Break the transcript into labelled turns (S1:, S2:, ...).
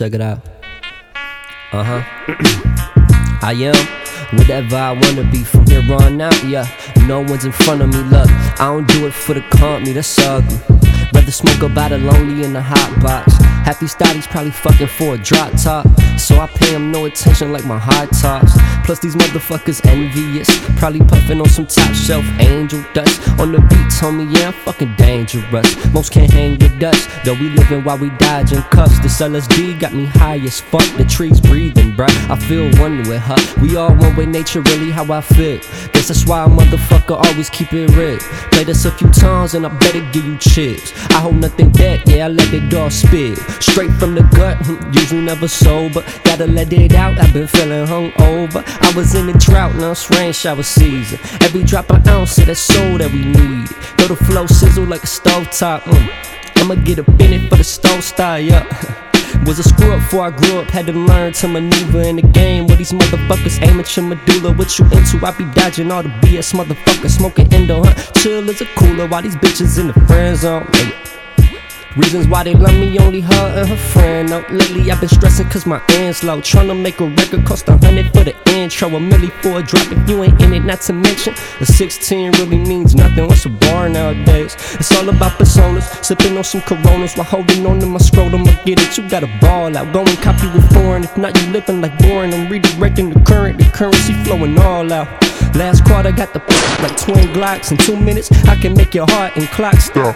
S1: Check it out. Uh huh. I am whatever I wanna be from here on out, yeah. No one's in front of me, look. I don't do it for the company, that's ugly. Rather smoke about it lonely in the hot box. Half these thotties probably fucking for a drop top. So I pay them no attention like my high tops. Plus these motherfuckers envious. Probably puffing on some top shelf angel dust. On the beats, homie, yeah, I'm fucking dangerous. Most can't hang with us, though we living while we dodging cuffs. This LSD got me high as fuck. The trees breathing, bruh. I feel one with her. We all one with nature, really how I feel. Guess that's why a motherfucker always keep it real. Play this a few times and I better give you chills. I hold nothing back, yeah, I let it all spill. Straight from the gut, hmm, usually never sober. Gotta let it out, I've been feeling hungover. I was in the drought, now it's rain shower season. Every drop an ounce of that soul that we need. Go to flow sizzle like a stove top. Mm. I'ma get a it for the stove style, yeah. Was a screw up before I grew up, had to learn to maneuver in the game where these motherfuckers amateur medulla. What you into? I be dodging all the BS motherfuckers, smoking endo, huh? Chill as a cooler while these bitches in the friend zone. Reasons why they love me, only her and her friend. Now, lately I've been stressing cause my end's low. Tryna make a record cost a hundred for the intro, a milli for a drop if you ain't in it, not to mention. A 16 really means nothing, what's a bar nowadays? It's all about personas, sipping on some coronas while holding on to my scrotum. I get it, you got a ball out. Go and copy with foreign, if not, you living like boring. I'm redirecting the current, the currency flowing all out. Last quarter got the like twin Glocks in two minutes. I can make your heart and clock stop.